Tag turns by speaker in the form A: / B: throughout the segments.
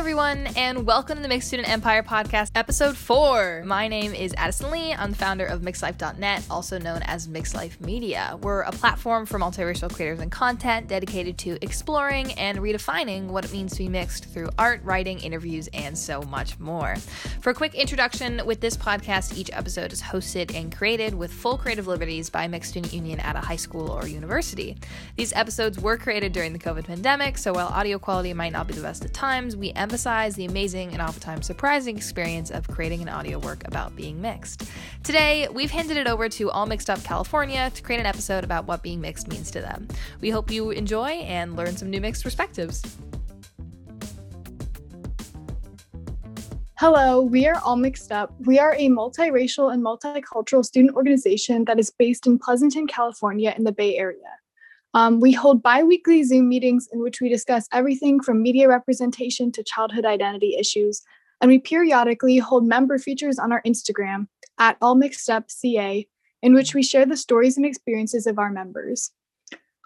A: everyone, and welcome to the Mixed Student Empire Podcast, episode four. My name is Addison Lee. I'm the founder of MixedLife.net, also known as Mixed Life Media. We're a platform for multiracial creators and content dedicated to exploring and redefining what it means to be mixed through art, writing, interviews, and so much more. For a quick introduction, with this podcast, each episode is hosted and created with full creative liberties by mixed student union at a high school or university. These episodes were created during the COVID pandemic, so while audio quality might not be the best of times, we emphasize the amazing and oftentimes surprising experience of creating an audio work about being mixed. Today, we've handed it over to All Mixed Up California to create an episode about what being mixed means to them. We hope you enjoy and learn some new mixed perspectives.
B: Hello, we are All Mixed Up. We are a multiracial and multicultural student organization that is based in Pleasanton, California, in the Bay Area. Um, we hold bi weekly Zoom meetings in which we discuss everything from media representation to childhood identity issues. And we periodically hold member features on our Instagram at All Mixed Up CA, in which we share the stories and experiences of our members.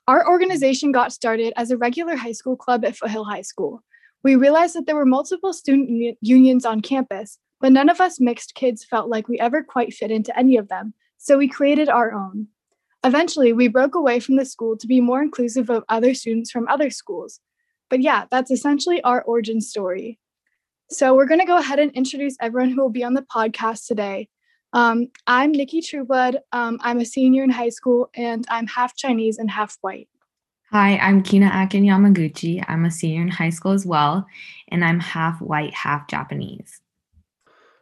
B: Our organization got started as a regular high school club at Foothill High School. We realized that there were multiple student unions on campus, but none of us mixed kids felt like we ever quite fit into any of them, so we created our own. Eventually, we broke away from the school to be more inclusive of other students from other schools. But yeah, that's essentially our origin story. So we're going to go ahead and introduce everyone who will be on the podcast today. Um, I'm Nikki Trueblood. Um, I'm a senior in high school, and I'm half Chinese and half white.
C: Hi, I'm Kina Akin Yamaguchi. I'm a senior in high school as well, and I'm half white, half Japanese.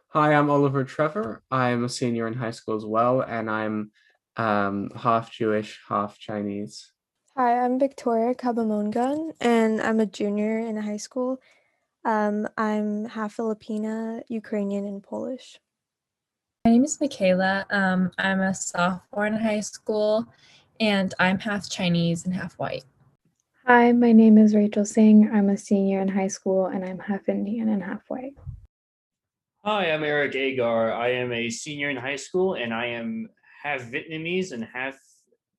D: Hi, I'm Oliver Trevor. I'm a senior in high school as well, and I'm um, half Jewish, half Chinese.
E: Hi, I'm Victoria Kabamongan, and I'm a junior in high school. Um, I'm half Filipina, Ukrainian, and Polish.
F: My name is Michaela. Um, I'm a sophomore in high school, and I'm half Chinese and half white.
G: Hi, my name is Rachel Singh. I'm a senior in high school, and I'm half Indian and half white.
H: Hi, I'm Eric Agar. I am a senior in high school, and I am half Vietnamese and half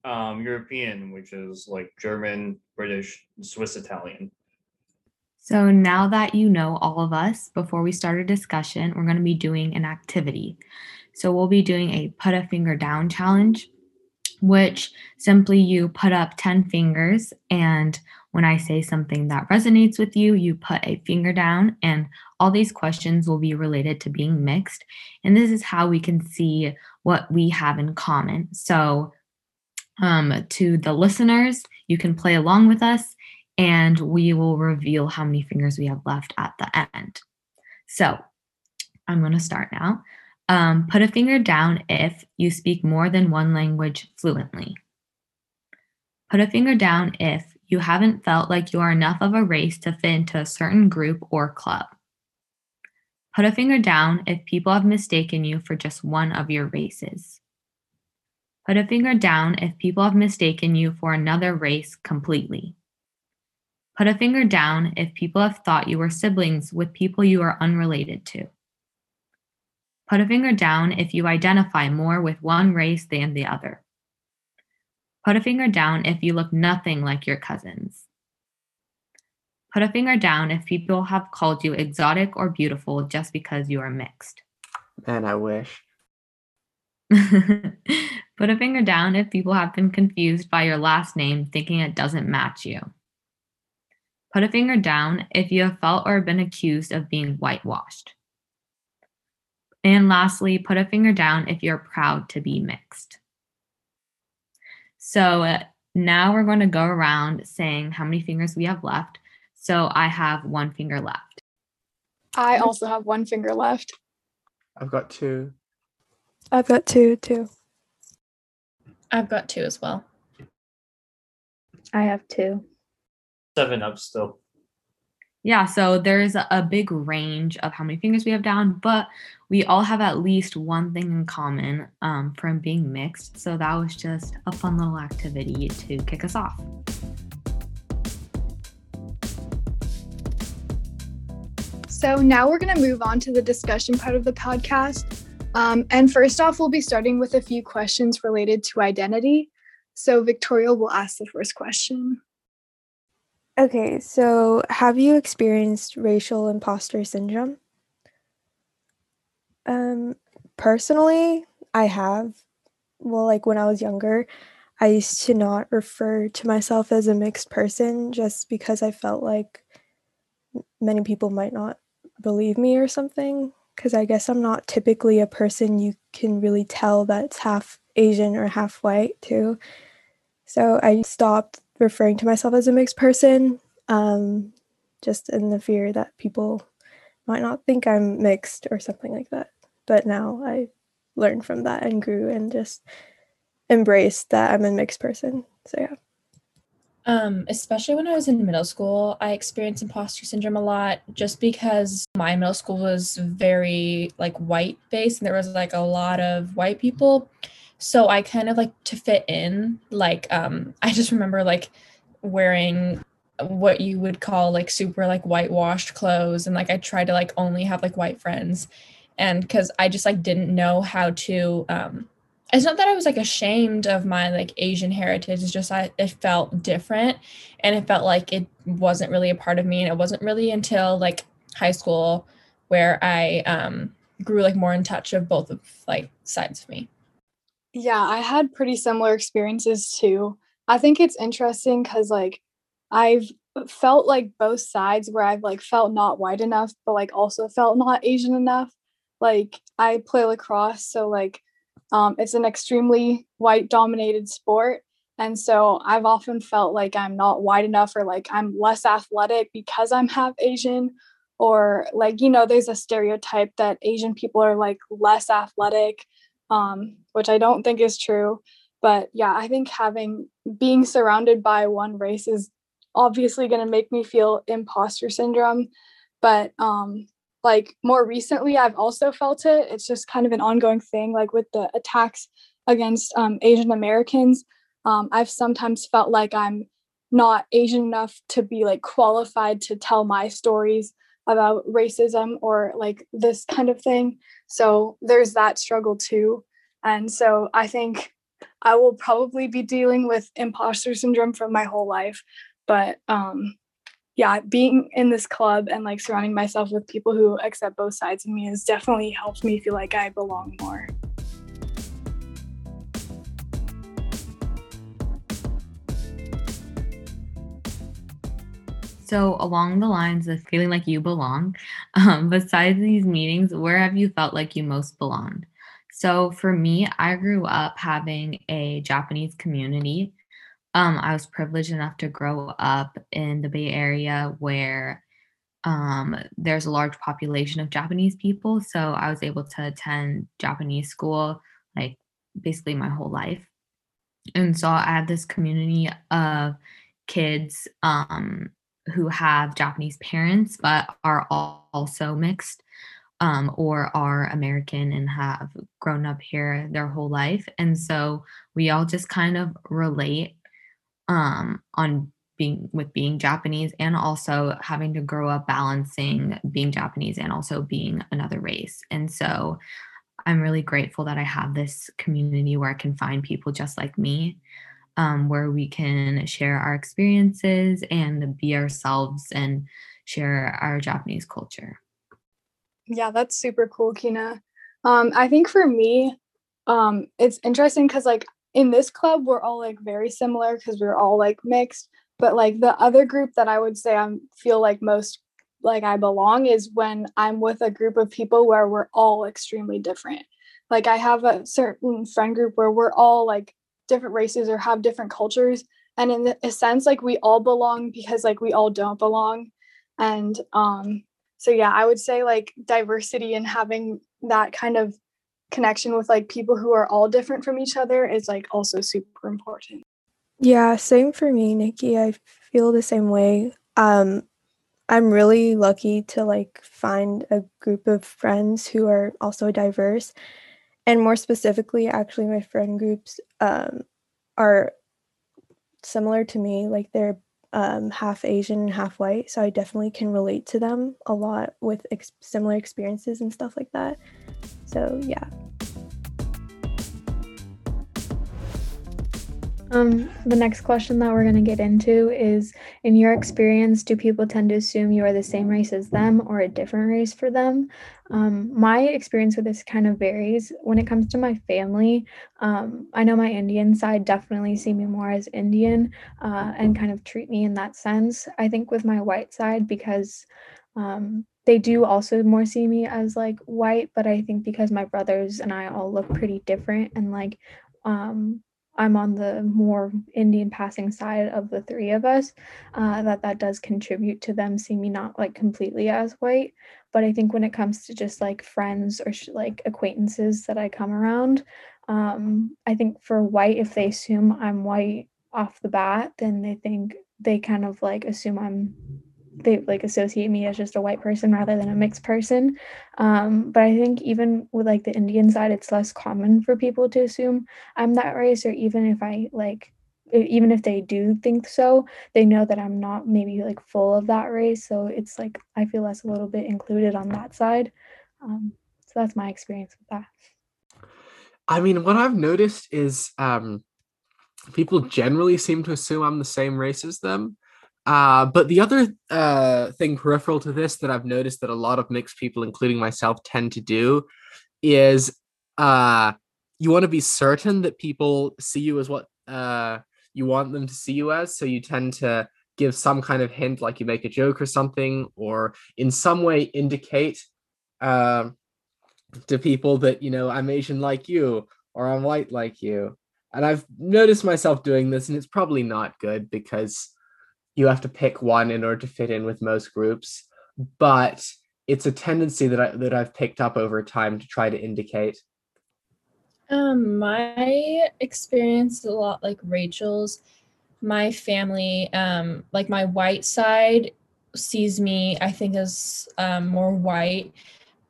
H: um, European, which is like German, British, Swiss Italian.
C: So now that you know all of us, before we start a discussion, we're going to be doing an activity. So we'll be doing a put a finger down challenge, which simply you put up 10 fingers. And when I say something that resonates with you, you put a finger down. And all these questions will be related to being mixed. And this is how we can see what we have in common. So, um, to the listeners, you can play along with us and we will reveal how many fingers we have left at the end. So, I'm going to start now. Um, put a finger down if you speak more than one language fluently. Put a finger down if you haven't felt like you are enough of a race to fit into a certain group or club. Put a finger down if people have mistaken you for just one of your races. Put a finger down if people have mistaken you for another race completely. Put a finger down if people have thought you were siblings with people you are unrelated to. Put a finger down if you identify more with one race than the other. Put a finger down if you look nothing like your cousins. Put a finger down if people have called you exotic or beautiful just because you are mixed.
D: Man, I wish.
C: Put a finger down if people have been confused by your last name thinking it doesn't match you. Put a finger down if you have felt or been accused of being whitewashed. And lastly, put a finger down if you're proud to be mixed. So uh, now we're going to go around saying how many fingers we have left. So I have one finger left.
B: I also have one finger left.
D: I've got two.
E: I've got two, too.
F: I've got two as well.
G: I have two.
H: Seven up still.
C: Yeah, so there's a, a big range of how many fingers we have down, but we all have at least one thing in common um, from being mixed. So that was just a fun little activity to kick us off.
B: So now we're going to move on to the discussion part of the podcast. Um, and first off, we'll be starting with a few questions related to identity. So Victoria will ask the first question.
E: Okay, so have you experienced racial imposter syndrome? Um, personally, I have. Well, like when I was younger, I used to not refer to myself as a mixed person just because I felt like many people might not believe me or something. Because I guess I'm not typically a person you can really tell that's half Asian or half white, too. So I stopped referring to myself as a mixed person um, just in the fear that people might not think I'm mixed or something like that. But now I learned from that and grew and just embraced that I'm a mixed person. So yeah.
F: Um, especially when I was in middle school, I experienced imposter syndrome a lot just because my middle school was very like white based and there was like a lot of white people. So I kind of like to fit in, like um I just remember like wearing what you would call like super like whitewashed clothes and like I tried to like only have like white friends and cuz I just like didn't know how to um it's not that I was like ashamed of my like Asian heritage. It's just I it felt different and it felt like it wasn't really a part of me. And it wasn't really until like high school where I um grew like more in touch of both of like sides of me.
B: Yeah, I had pretty similar experiences too. I think it's interesting because like I've felt like both sides where I've like felt not white enough, but like also felt not Asian enough. Like I play lacrosse, so like um, it's an extremely white dominated sport. And so I've often felt like I'm not wide enough or like I'm less athletic because I'm half Asian. Or like, you know, there's a stereotype that Asian people are like less athletic, um, which I don't think is true. But yeah, I think having being surrounded by one race is obviously going to make me feel imposter syndrome. But um, like more recently i've also felt it. It's just kind of an ongoing thing like with the attacks against um, asian americans. Um, i've sometimes felt like i'm not asian enough to be like qualified to tell my stories about racism or like this kind of thing. So there's that struggle too. And so i think i will probably be dealing with imposter syndrome for my whole life. But um yeah, being in this club and like surrounding myself with people who accept both sides of me has definitely helped me feel like I belong more.
C: So, along the lines of feeling like you belong, um, besides these meetings, where have you felt like you most belonged? So, for me, I grew up having a Japanese community um, I was privileged enough to grow up in the Bay Area where um, there's a large population of Japanese people. So I was able to attend Japanese school like basically my whole life. And so I had this community of kids um, who have Japanese parents but are also mixed um, or are American and have grown up here their whole life. And so we all just kind of relate um, on being with being Japanese and also having to grow up balancing being Japanese and also being another race. And so I'm really grateful that I have this community where I can find people just like me, um, where we can share our experiences and be ourselves and share our Japanese culture.
B: Yeah, that's super cool, Kina. Um, I think for me, um, it's interesting because like in this club we're all like very similar because we're all like mixed but like the other group that i would say i feel like most like i belong is when i'm with a group of people where we're all extremely different. Like i have a certain friend group where we're all like different races or have different cultures and in a sense like we all belong because like we all don't belong and um so yeah i would say like diversity and having that kind of connection with like people who are all different from each other is like also super important.
E: Yeah, same for me, Nikki. I feel the same way. Um I'm really lucky to like find a group of friends who are also diverse. And more specifically, actually my friend groups um are similar to me, like they're um, half Asian, and half white. So I definitely can relate to them a lot with ex- similar experiences and stuff like that. So yeah.
G: Um, the next question that we're going to get into is In your experience, do people tend to assume you are the same race as them or a different race for them? Um, my experience with this kind of varies. When it comes to my family, um, I know my Indian side definitely see me more as Indian uh, and kind of treat me in that sense. I think with my white side, because um, they do also more see me as like white, but I think because my brothers and I all look pretty different and like um, I'm on the more Indian passing side of the three of us, uh, that that does contribute to them seeing me not like completely as white. But I think when it comes to just like friends or sh- like acquaintances that I come around, um, I think for white, if they assume I'm white off the bat, then they think they kind of like assume I'm they like associate me as just a white person rather than a mixed person. Um, but I think even with like the Indian side, it's less common for people to assume I'm that race, or even if I like, even if they do think so, they know that I'm not maybe like full of that race. So it's like I feel less a little bit included on that side. Um, so that's my experience with that.
D: I mean, what I've noticed is um, people generally seem to assume I'm the same race as them. Uh, but the other uh, thing peripheral to this that I've noticed that a lot of mixed people, including myself, tend to do is uh, you want to be certain that people see you as what uh, you want them to see you as. So you tend to give some kind of hint, like you make a joke or something, or in some way indicate uh, to people that, you know, I'm Asian like you or I'm white like you. And I've noticed myself doing this, and it's probably not good because you have to pick one in order to fit in with most groups but it's a tendency that I that I've picked up over time to try to indicate.
F: Um, my experience is a lot like Rachel's. My family, um, like my white side, sees me, I think, as um, more white,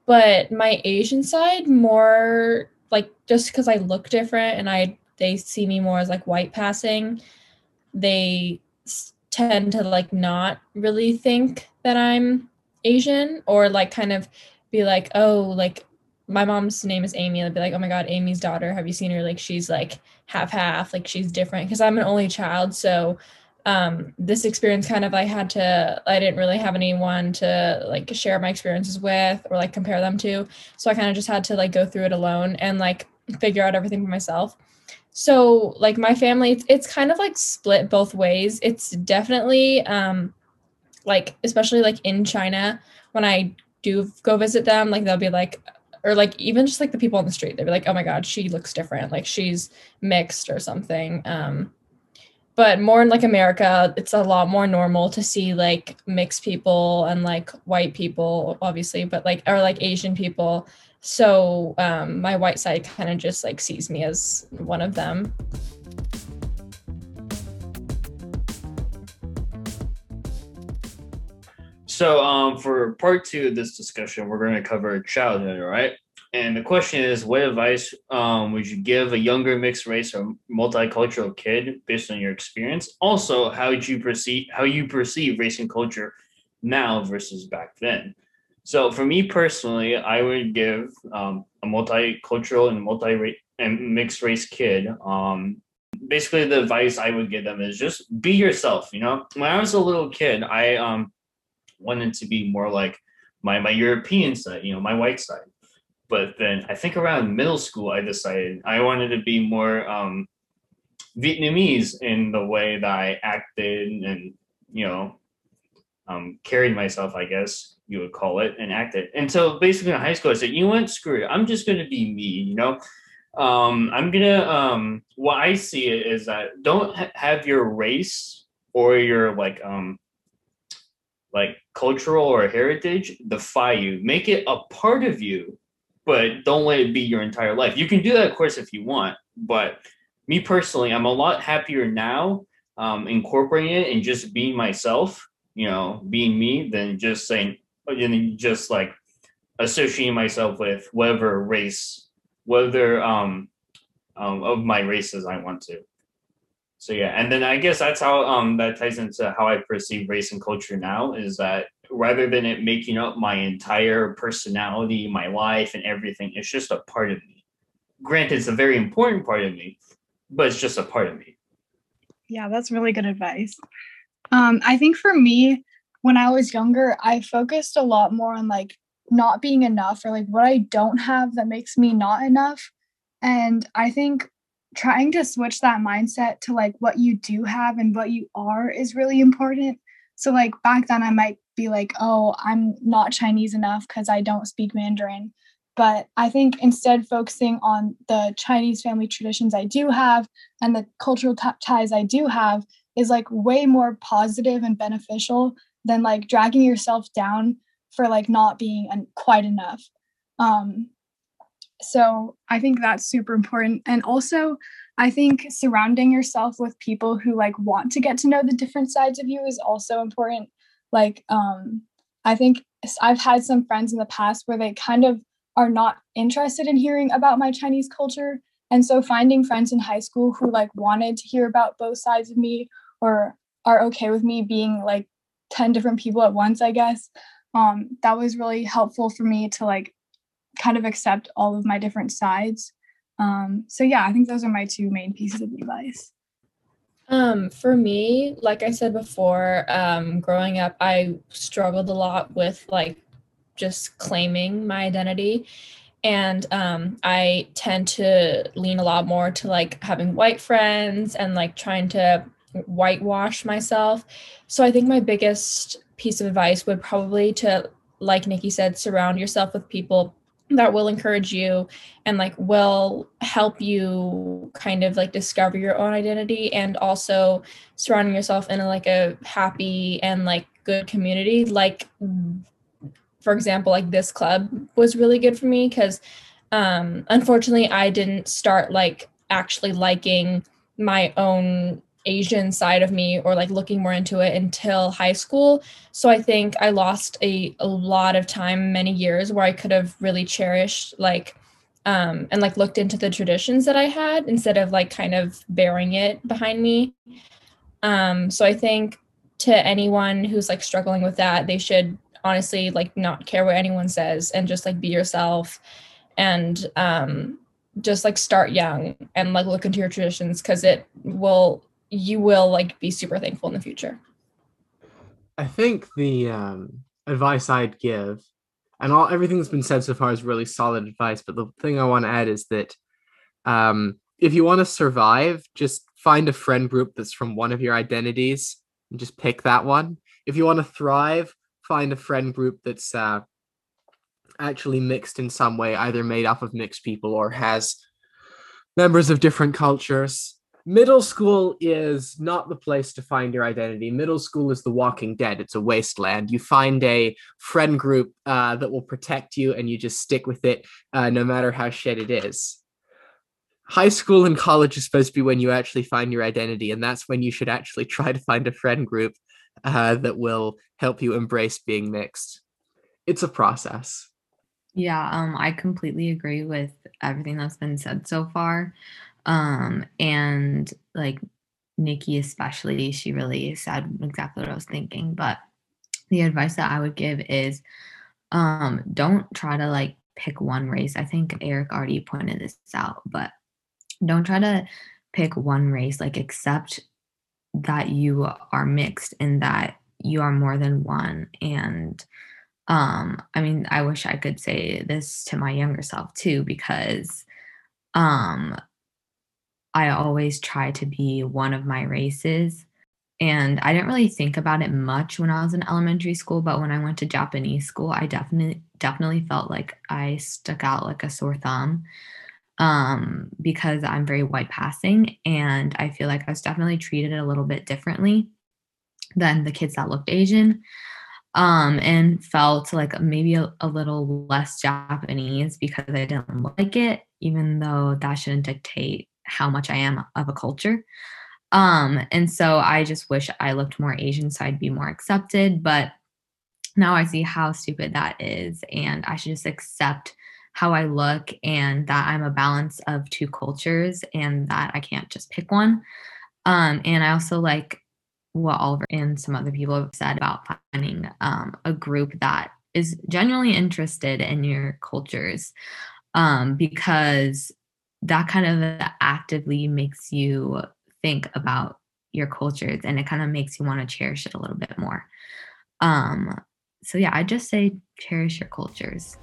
F: but my Asian side more like just because I look different and I they see me more as like white passing. They tend to like not really think that I'm Asian or like kind of be like, oh, like my mom's name is Amy. I'd be like, oh my God, Amy's daughter. Have you seen her? Like she's like half half, like she's different. Cause I'm an only child. So um this experience kind of I had to I didn't really have anyone to like share my experiences with or like compare them to. So I kind of just had to like go through it alone and like figure out everything for myself. So like my family, it's, it's kind of like split both ways. It's definitely um like especially like in China when I do go visit them, like they'll be like or like even just like the people on the street, they'll be like, "Oh my god, she looks different. Like she's mixed or something." Um but more in like America, it's a lot more normal to see like mixed people and like white people, obviously, but like or like Asian people so um, my white side kind of just like sees me as one of them.
H: So um, for part two of this discussion, we're going to cover childhood, right? And the question is, what advice um, would you give a younger mixed race or multicultural kid based on your experience? Also, how did you perceive how you perceive race and culture now versus back then? So for me personally, I would give um, a multicultural and multi and mixed race kid. Um, basically, the advice I would give them is just be yourself. You know, when I was a little kid, I um, wanted to be more like my my European side, you know, my white side. But then I think around middle school, I decided I wanted to be more um, Vietnamese in the way that I acted and you know um, carried myself, I guess you would call it, and act it. And so basically in high school, I said, you what, screw it. I'm just gonna be me, you know. Um, I'm gonna um what I see is that don't ha- have your race or your like um like cultural or heritage defy you. Make it a part of you, but don't let it be your entire life. You can do that, of course, if you want. But me personally, I'm a lot happier now um, incorporating it and just being myself, you know, being me, than just saying, and just like associating myself with whatever race, whether um, um of my races I want to. So yeah, and then I guess that's how um that ties into how I perceive race and culture now is that rather than it making up my entire personality, my life, and everything, it's just a part of me. Granted, it's a very important part of me, but it's just a part of me.
B: Yeah, that's really good advice. Um, I think for me, when I was younger, I focused a lot more on like not being enough or like what I don't have that makes me not enough. And I think trying to switch that mindset to like what you do have and what you are is really important. So, like back then, I might be like, oh, I'm not Chinese enough because I don't speak Mandarin. But I think instead focusing on the Chinese family traditions I do have and the cultural t- ties I do have is like way more positive and beneficial than like dragging yourself down for like not being an- quite enough. Um, so I think that's super important. And also, I think surrounding yourself with people who like want to get to know the different sides of you is also important. Like, um, I think I've had some friends in the past where they kind of are not interested in hearing about my Chinese culture. And so finding friends in high school who like wanted to hear about both sides of me or are okay with me being like 10 different people at once, I guess. Um, that was really helpful for me to like kind of accept all of my different sides. Um, so yeah, I think those are my two main pieces of advice.
F: Um, for me, like I said before, um, growing up, I struggled a lot with like just claiming my identity. And um, I tend to lean a lot more to like having white friends and like trying to whitewash myself. So I think my biggest piece of advice would probably to, like Nikki said, surround yourself with people that will encourage you and like will help you kind of like discover your own identity and also surrounding yourself in a, like a happy and like good community like for example like this club was really good for me because um unfortunately i didn't start like actually liking my own Asian side of me or like looking more into it until high school. So I think I lost a, a lot of time, many years where I could have really cherished like um and like looked into the traditions that I had instead of like kind of bearing it behind me. Um so I think to anyone who's like struggling with that, they should honestly like not care what anyone says and just like be yourself and um just like start young and like look into your traditions because it will you will like be super thankful in the future.
D: I think the um, advice I'd give, and all everything that's been said so far is really solid advice. But the thing I want to add is that um, if you want to survive, just find a friend group that's from one of your identities and just pick that one. If you want to thrive, find a friend group that's uh, actually mixed in some way, either made up of mixed people or has members of different cultures middle school is not the place to find your identity. Middle school is the walking dead. It's a wasteland. You find a friend group uh, that will protect you and you just stick with it uh, no matter how shit it is. High school and college is supposed to be when you actually find your identity, and that's when you should actually try to find a friend group uh, that will help you embrace being mixed. It's a process.
C: Yeah, um, I completely agree with everything that's been said so far. Um, and like Nikki, especially, she really said exactly what I was thinking. But the advice that I would give is um, don't try to like pick one race. I think Eric already pointed this out, but don't try to pick one race, like accept that you are mixed and that you are more than one. And um, I mean, I wish I could say this to my younger self too, because um I always try to be one of my races. And I didn't really think about it much when I was in elementary school, but when I went to Japanese school, I definitely definitely felt like I stuck out like a sore thumb um, because I'm very white passing, and I feel like I was definitely treated a little bit differently than the kids that looked Asian, um, and felt like maybe a, a little less Japanese because I didn't like it, even though that shouldn't dictate how much I am of a culture. Um, and so I just wish I looked more Asian so I'd be more accepted. But now I see how stupid that is. And I should just accept how I look and that I'm a balance of two cultures and that I can't just pick one. Um, and I also like what Oliver and some other people have said about finding um, a group that is genuinely interested in your cultures um, because that kind of actively makes you think about your cultures and it kind of makes you want to cherish it a little bit more. Um, so yeah, I just say cherish your cultures.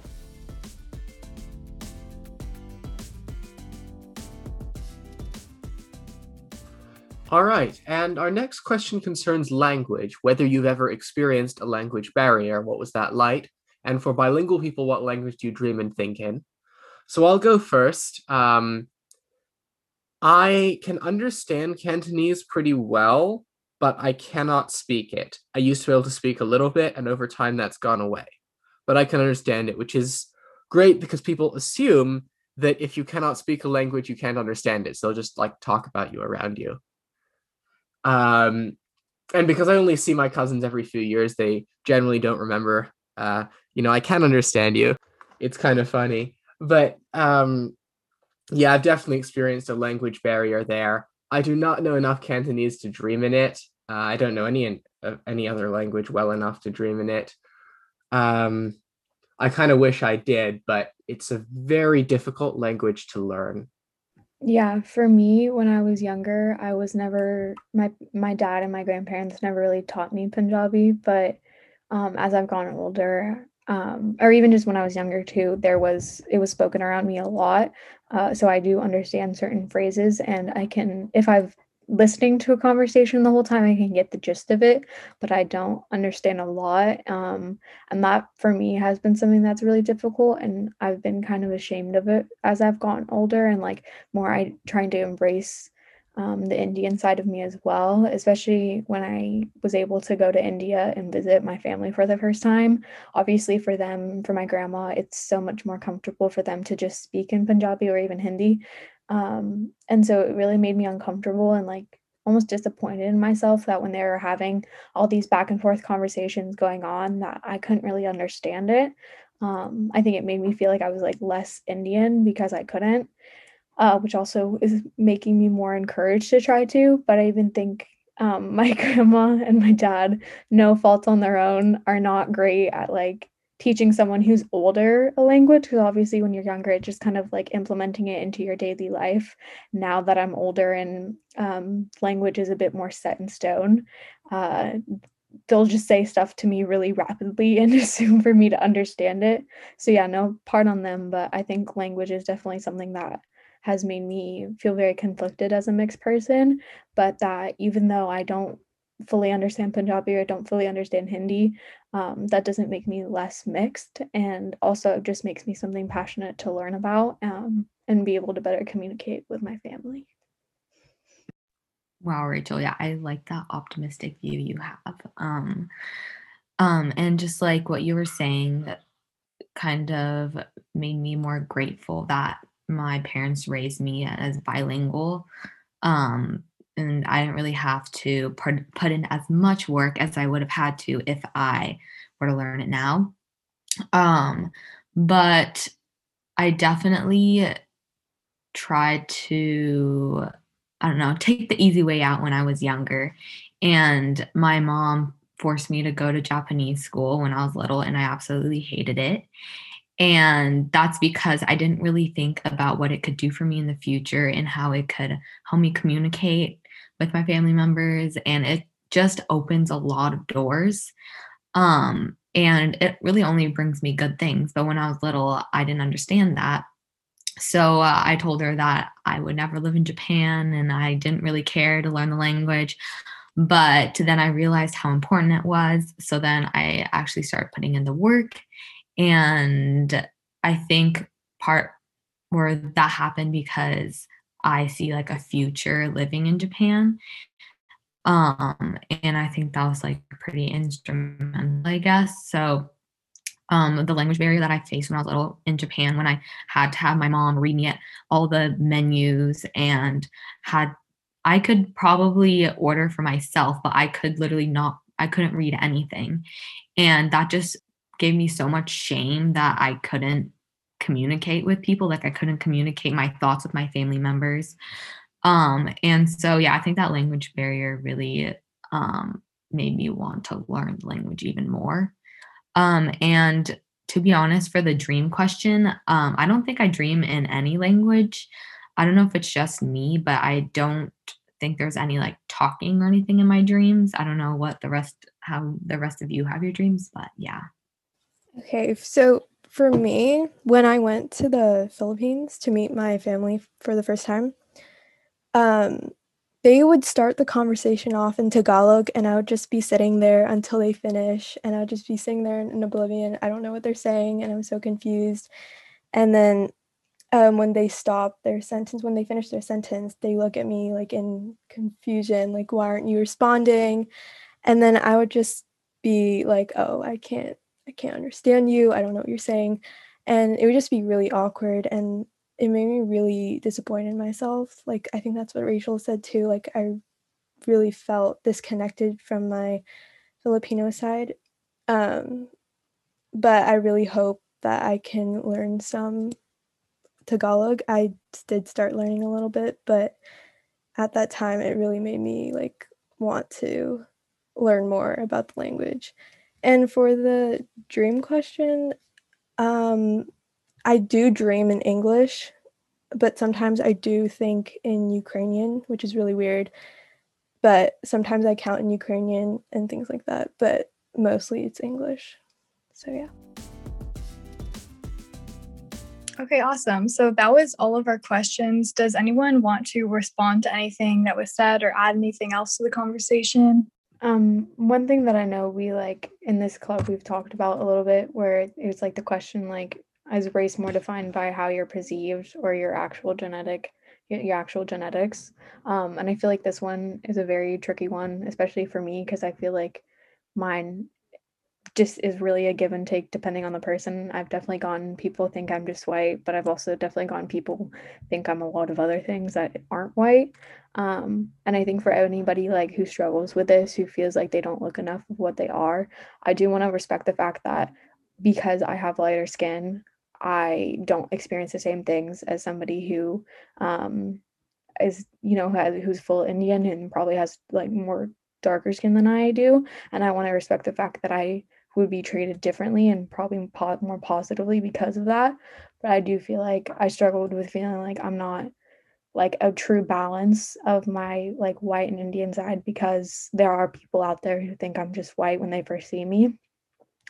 D: All right, and our next question concerns language, whether you've ever experienced a language barrier, what was that like? And for bilingual people, what language do you dream and think in? So I'll go first. Um, I can understand Cantonese pretty well, but I cannot speak it. I used to be able to speak a little bit, and over time that's gone away. But I can understand it, which is great because people assume that if you cannot speak a language, you can't understand it. So they'll just like talk about you around you. Um, and because I only see my cousins every few years, they generally don't remember. Uh, you know, I can understand you. It's kind of funny, but um, yeah, I've definitely experienced a language barrier there. I do not know enough Cantonese to dream in it. Uh, I don't know any uh, any other language well enough to dream in it. Um, I kind of wish I did, but it's a very difficult language to learn.
G: Yeah, for me, when I was younger, I was never my my dad and my grandparents never really taught me Punjabi, but um, as I've gotten older, um, or even just when I was younger too, there was it was spoken around me a lot. Uh, so I do understand certain phrases, and I can if I've listening to a conversation the whole time i can get the gist of it but i don't understand a lot um, and that for me has been something that's really difficult and i've been kind of ashamed of it as i've gotten older and like more i trying to embrace um, the indian side of me as well especially when i was able to go to india and visit my family for the first time. Obviously for them for my grandma it's so much more comfortable for them to just speak in punjabi or even hindi. Um, and so it really made me uncomfortable and like almost disappointed in myself that when they were having all these back and forth conversations going on that I couldn't really understand it. Um, I think it made me feel like I was like less Indian because I couldn't, uh, which also is making me more encouraged to try to. But I even think um, my grandma and my dad, no fault on their own, are not great at like teaching someone who's older a language because obviously when you're younger it's just kind of like implementing it into your daily life now that i'm older and um, language is a bit more set in stone uh, they'll just say stuff to me really rapidly and assume for me to understand it so yeah no part on them but i think language is definitely something that has made me feel very conflicted as a mixed person but that even though i don't fully understand Punjabi or don't fully understand Hindi, um, that doesn't make me less mixed and also just makes me something passionate to learn about um, and be able to better communicate with my family.
C: Wow, Rachel. Yeah, I like that optimistic view you have. Um, um, and just like what you were saying, that kind of made me more grateful that my parents raised me as bilingual. Um, and I didn't really have to put, in as much work as I would have had to if I were to learn it now. Um, but I definitely tried to, I don't know, take the easy way out when I was younger. And my mom forced me to go to Japanese school when I was little, and I absolutely hated it. And that's because I didn't really think about what it could do for me in the future and how it could help me communicate with my family members. And it just opens a lot of doors. Um and it really only brings me good things. But when i was little i didn't understand that. So uh, i told her that i would never live in japan and i didn't really care to learn the language. But then i realized how important it was. So then i actually started putting in the work and i think part where that happened because I see like a future living in Japan. Um, and I think that was like pretty instrumental, I guess. So um, the language barrier that I faced when I was little in Japan, when I had to have my mom read me all the menus and had, I could probably order for myself, but I could literally not, I couldn't read anything. And that just gave me so much shame that I couldn't communicate with people like i couldn't communicate my thoughts with my family members um and so yeah i think that language barrier really um made me want to learn language even more um and to be honest for the dream question um i don't think i dream in any language i don't know if it's just me but i don't think there's any like talking or anything in my dreams. I don't know what the rest how the rest of you have your dreams, but yeah.
E: Okay, so for me, when I went to the Philippines to meet my family for the first time, um, they would start the conversation off in Tagalog, and I would just be sitting there until they finish, and I'd just be sitting there in, in oblivion. I don't know what they're saying, and I'm so confused. And then um, when they stop their sentence, when they finish their sentence, they look at me like in confusion, like, why aren't you responding? And then I would just be like, oh, I can't, I can't understand you. I don't know what you're saying. And it would just be really awkward. And it made me really disappointed in myself. Like, I think that's what Rachel said too. Like, I really felt disconnected from my Filipino side. Um, but I really hope that I can learn some Tagalog. I did start learning a little bit, but at that time it really made me like want to learn more about the language. And for the dream question, um I do dream in English, but sometimes I do think in Ukrainian, which is really weird. But sometimes I count in Ukrainian and things like that, but mostly it's English. So yeah.
B: Okay, awesome. So that was all of our questions. Does anyone want to respond to anything that was said or add anything else to the conversation?
G: Um, one thing that I know we like in this club we've talked about a little bit where it was like the question like is race more defined by how you're perceived or your actual genetic your actual genetics? Um, and i feel like this one is a very tricky one especially for me because i feel like mine just is really a give and take depending on the person. I've definitely gone people think I'm just white, but I've also definitely gone people think I'm a lot of other things that aren't white. Um, and I think for anybody like who struggles with this, who feels like they don't look enough of what they are, I do want to respect the fact that because I have lighter skin, I don't experience the same things as somebody who um, is, you know, has, who's full Indian and probably has like more darker skin than I do. And I want to respect the fact that I would be treated differently and probably po- more positively because of that. But I do feel like I struggled with feeling like I'm not like a true balance of my like white and Indian side because there are people out there who think I'm just white when they first see me.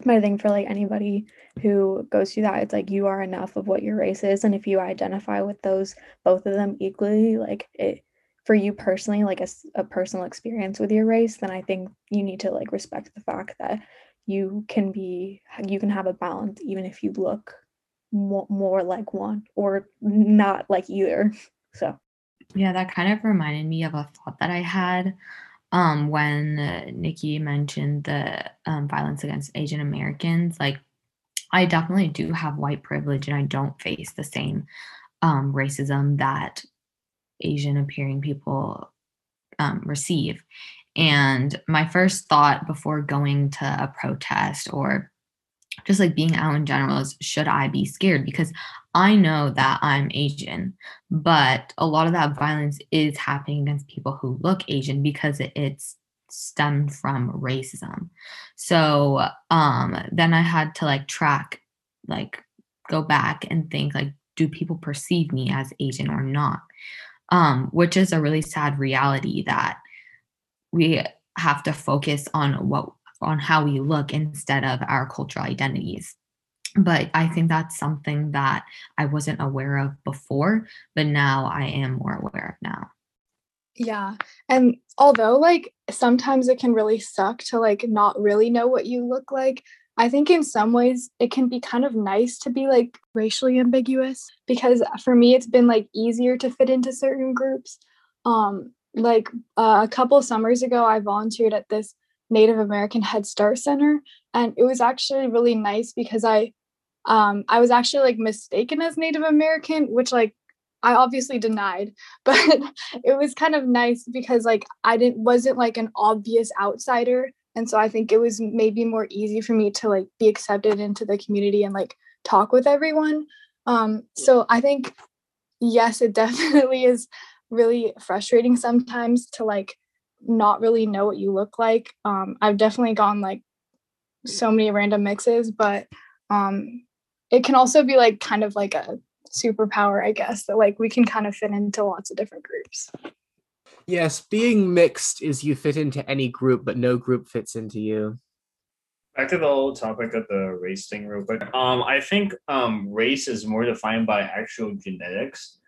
G: But I think for like anybody who goes through that, it's like you are enough of what your race is. And if you identify with those, both of them equally, like it, for you personally, like a, a personal experience with your race, then I think you need to like respect the fact that you can be you can have a balance even if you look more, more like one or not like either so.
C: Yeah that kind of reminded me of a thought that i had um, when uh, nikki mentioned the um, violence against asian americans like i definitely do have white privilege and i don't face the same um, racism that asian appearing people um, receive and my first thought before going to a protest or just like being out in general is should I be scared? Because I know that I'm Asian, but a lot of that violence is happening against people who look Asian because it's stemmed from racism. So um then I had to like track like go back and think like do people perceive me as Asian or not? Um which is a really sad reality that we have to focus on what on how we look instead of our cultural identities. But i think that's something that i wasn't aware of before but now i am more aware of now.
B: Yeah and although like sometimes it can really suck to like not really know what you look like i think in some ways it can be kind of nice to be like racially ambiguous because for me it's been like easier to fit into certain groups. Um like uh, a couple summers ago, I volunteered at this Native American Head Start Center, and it was actually really nice because I, um, I was actually like mistaken as Native American, which like I obviously denied, but it was kind of nice because like I didn't wasn't like an obvious outsider, and so I think it was maybe more easy for me to like be accepted into the community and like talk with everyone. Um, so I think yes, it definitely is really frustrating sometimes to like not really know what you look like. Um, I've definitely gone like so many random mixes, but um, it can also be like kind of like a superpower, I guess, that like we can kind of fit into lots of different groups.
D: Yes, being mixed is you fit into any group, but no group fits into you.
H: Back to the whole topic of the race thing, real quick. Um, I think um, race is more defined by actual genetics.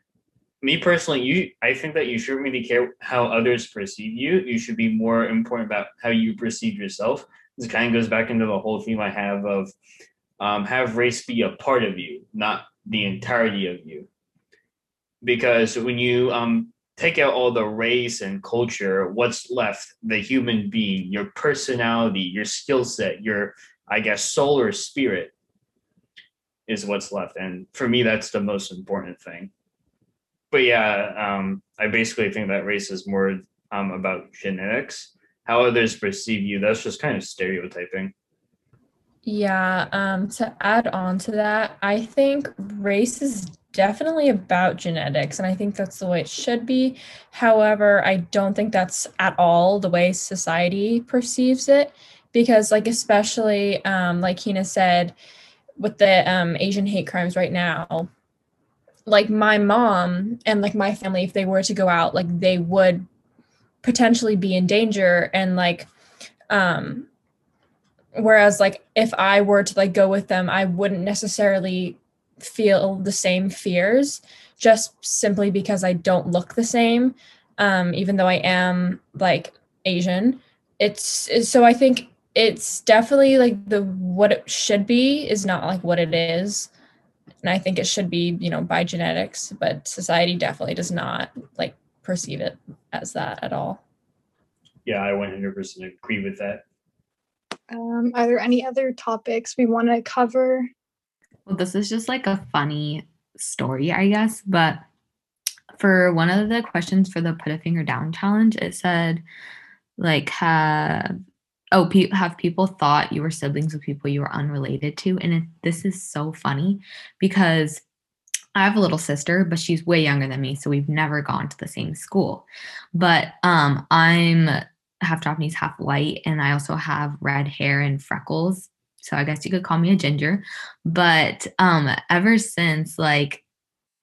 H: Me personally, you, I think that you shouldn't really care how others perceive you. You should be more important about how you perceive yourself. This kind of goes back into the whole theme I have of um, have race be a part of you, not the entirety of you. Because when you um, take out all the race and culture, what's left? The human being, your personality, your skill set, your, I guess, soul or spirit is what's left. And for me, that's the most important thing. But yeah, um, I basically think that race is more um, about genetics. How others perceive you, that's just kind of stereotyping.
F: Yeah, um, to add on to that, I think race is definitely about genetics, and I think that's the way it should be. However, I don't think that's at all the way society perceives it, because, like, especially um, like Hina said, with the um, Asian hate crimes right now, like my mom and like my family, if they were to go out, like they would potentially be in danger, and like, um, whereas like if I were to like go with them, I wouldn't necessarily feel the same fears just simply because I don't look the same, um, even though I am like Asian. It's, it's so I think it's definitely like the what it should be is not like what it is. And I think it should be, you know, by genetics, but society definitely does not like perceive it as that at all.
H: Yeah, I 100% agree with that.
B: Um, are there any other topics we want to cover?
C: Well, this is just like a funny story, I guess. But for one of the questions for the put a finger down challenge, it said, like, have oh, pe- have people thought you were siblings with people you were unrelated to? And it, this is so funny because I have a little sister, but she's way younger than me, so we've never gone to the same school. But um, I'm half Japanese, half white, and I also have red hair and freckles so I guess you could call me a ginger. But um ever since like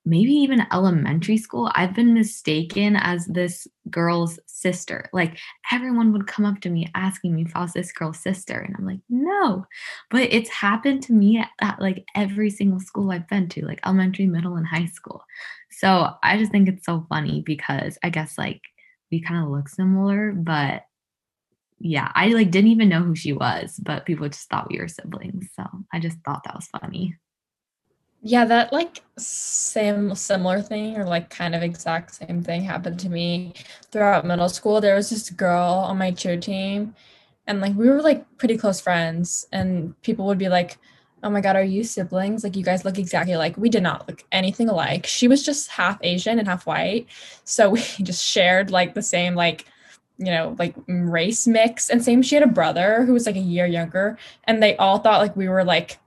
C: maybe even elementary school, I've been mistaken as this girl's sister. Like everyone would come up to me asking me if I was this girl's sister. And I'm like, no. But it's happened to me at, at like every single school I've been to, like elementary, middle, and high school. So I just think it's so funny because I guess like we kind of look similar, but yeah, I like didn't even know who she was, but people just thought we were siblings. So I just thought that was funny.
F: Yeah, that like same similar thing or like kind of exact same thing happened to me throughout middle school. There was this girl on my cheer team and like we were like pretty close friends and people would be like, "Oh my god, are you siblings? Like you guys look exactly like." We did not look anything alike. She was just half Asian and half white. So we just shared like the same like you know, like race mix. And same, she had a brother who was like a year younger, and they all thought like we were like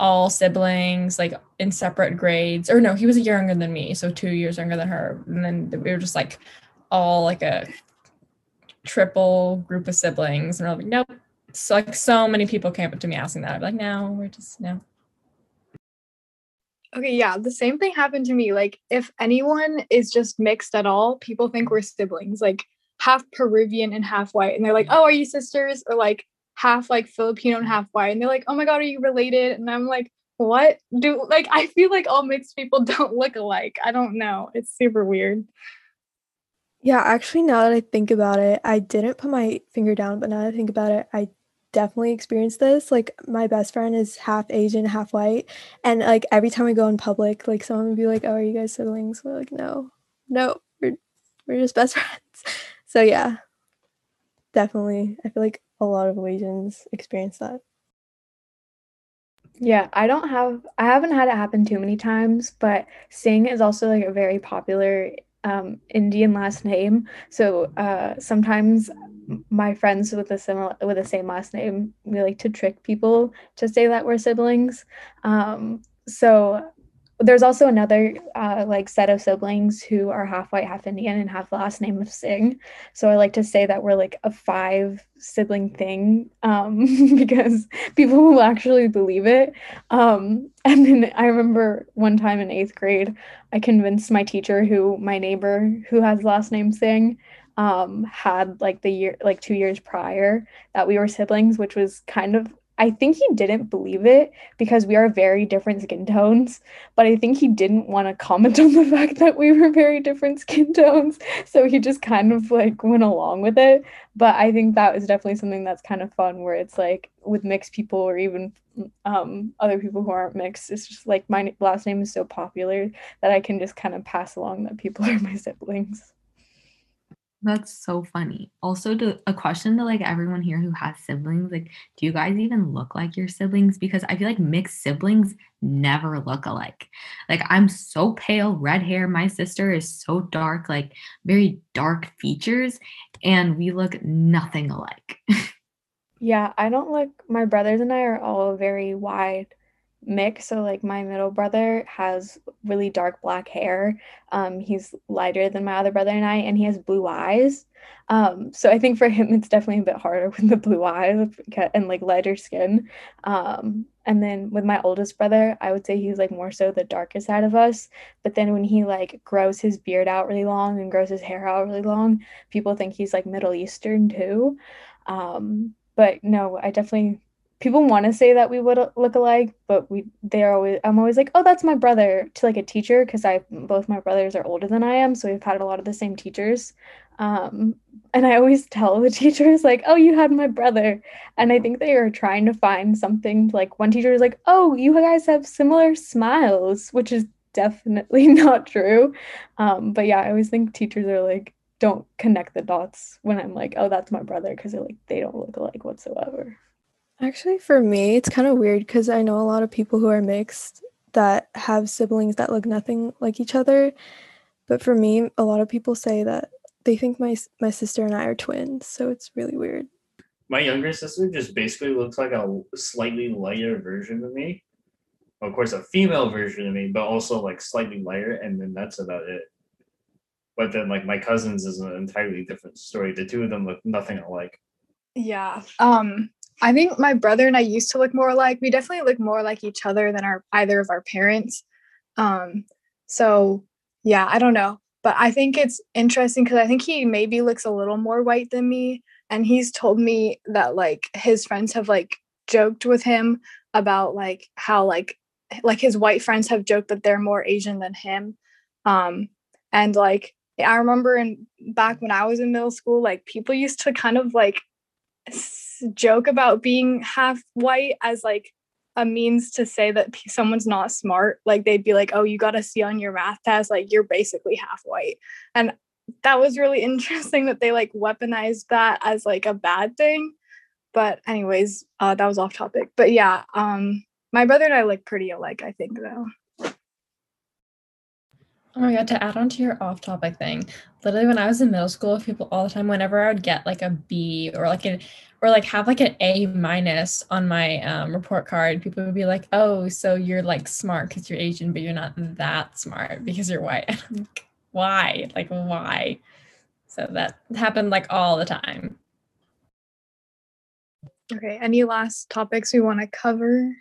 F: all siblings, like in separate grades. Or no, he was a year younger than me, so two years younger than her. And then we were just like all like a triple group of siblings. And we're like, nope. So like so many people came up to me asking that. I'm like, no, we're just no.
B: Okay, yeah, the same thing happened to me. Like, if anyone is just mixed at all, people think we're siblings. Like, half Peruvian and half white. And they're like, oh, are you sisters? Or like half like Filipino and half white. And they're like, oh my God, are you related? And I'm like, what do like I feel like all mixed people don't look alike. I don't know. It's super weird.
E: Yeah, actually now that I think about it, I didn't put my finger down, but now that I think about it, I definitely experienced this. Like my best friend is half Asian, half white. And like every time we go in public, like someone would be like, Oh, are you guys siblings? We're like, No, no, we're we're just best friends. So yeah, definitely. I feel like a lot of Asians experience that.
G: Yeah, I don't have I haven't had it happen too many times, but Singh is also like a very popular um, Indian last name. So uh, sometimes my friends with a similar with the same last name, we like to trick people to say that we're siblings. Um, so there's also another uh, like set of siblings who are half white, half Indian, and have the last name of Singh. So I like to say that we're like a five sibling thing um, because people will actually believe it. Um, and then I remember one time in eighth grade, I convinced my teacher, who my neighbor who has last name Singh, um, had like the year, like two years prior that we were siblings, which was kind of I think he didn't believe it because we are very different skin tones, but I think he didn't want to comment on the fact that we were very different skin tones. So he just kind of like went along with it. But I think that was definitely something that's kind of fun where it's like with mixed people or even um, other people who aren't mixed, it's just like my last name is so popular that I can just kind of pass along that people are my siblings.
C: That's so funny. Also, to a question to like everyone here who has siblings, like, do you guys even look like your siblings? Because I feel like mixed siblings never look alike. Like, I'm so pale, red hair. My sister is so dark, like very dark features, and we look nothing alike.
G: yeah, I don't look. My brothers and I are all very wide mix. So like my middle brother has really dark black hair. Um, he's lighter than my other brother and I, and he has blue eyes. Um, so I think for him it's definitely a bit harder with the blue eyes and like lighter skin. Um, and then with my oldest brother, I would say he's like more so the darkest side of us. But then when he like grows his beard out really long and grows his hair out really long, people think he's like Middle Eastern too. Um, but no, I definitely people want to say that we would look alike, but we they're always I'm always like, oh, that's my brother to like a teacher because I both my brothers are older than I am, so we've had a lot of the same teachers. Um, and I always tell the teachers like, oh, you had my brother, and I think they are trying to find something like one teacher is like, oh, you guys have similar smiles, which is definitely not true. Um, but yeah, I always think teachers are like don't connect the dots when I'm like, oh, that's my brother because they're like they don't look alike whatsoever.
E: Actually, for me, it's kind of weird because I know a lot of people who are mixed that have siblings that look nothing like each other. But for me, a lot of people say that they think my my sister and I are twins, so it's really weird.
H: My younger sister just basically looks like a slightly lighter version of me. Of course, a female version of me, but also like slightly lighter, and then that's about it. But then, like my cousins is an entirely different story. The two of them look nothing alike.
B: Yeah. Um I think my brother and I used to look more alike. We definitely look more like each other than our either of our parents. Um, so yeah, I don't know. But I think it's interesting because I think he maybe looks a little more white than me. And he's told me that like his friends have like joked with him about like how like like his white friends have joked that they're more Asian than him. Um, and like I remember in back when I was in middle school, like people used to kind of like joke about being half white as like a means to say that someone's not smart. Like they'd be like, "Oh, you got a C on your math test. Like you're basically half white." And that was really interesting that they like weaponized that as like a bad thing. But anyways, uh, that was off topic. But yeah, um, my brother and I look pretty alike. I think though.
F: Oh my god, to add on to your off topic thing, literally when I was in middle school, people all the time, whenever I would get like a B or like an or like have like an A minus on my um, report card, people would be like, "Oh, so you're like smart because you're Asian, but you're not that smart because you're white." like, why? Like why? So that happened like all the time.
B: Okay. Any last topics we want to cover?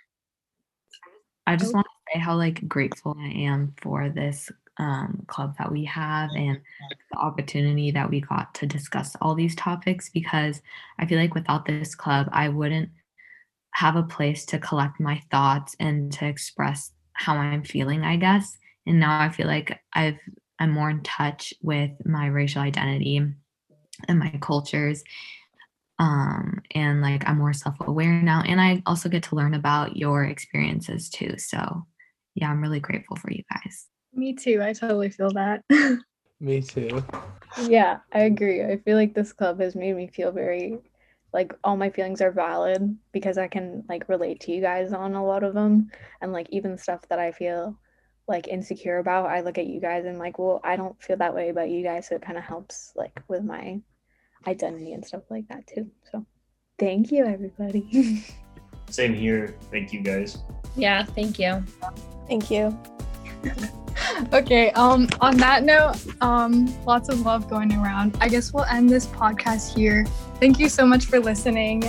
C: I just want to say how like grateful I am for this um, club that we have and the opportunity that we got to discuss all these topics because I feel like without this club, I wouldn't have a place to collect my thoughts and to express how I'm feeling, I guess. And now I feel like I've I'm more in touch with my racial identity and my cultures. Um, and like I'm more self-aware now. And I also get to learn about your experiences too. So yeah, I'm really grateful for you guys.
B: Me too. I totally feel that.
D: Me too.
G: Yeah, I agree. I feel like this club has made me feel very like all my feelings are valid because I can like relate to you guys on a lot of them and like even stuff that I feel like insecure about, I look at you guys and like, well, I don't feel that way about you guys, so it kind of helps like with my identity and stuff like that too. So, thank you everybody.
H: Same here. Thank you guys.
F: Yeah, thank you.
E: Thank you.
B: Okay, um, on that note, um, lots of love going around. I guess we'll end this podcast here. Thank you so much for listening.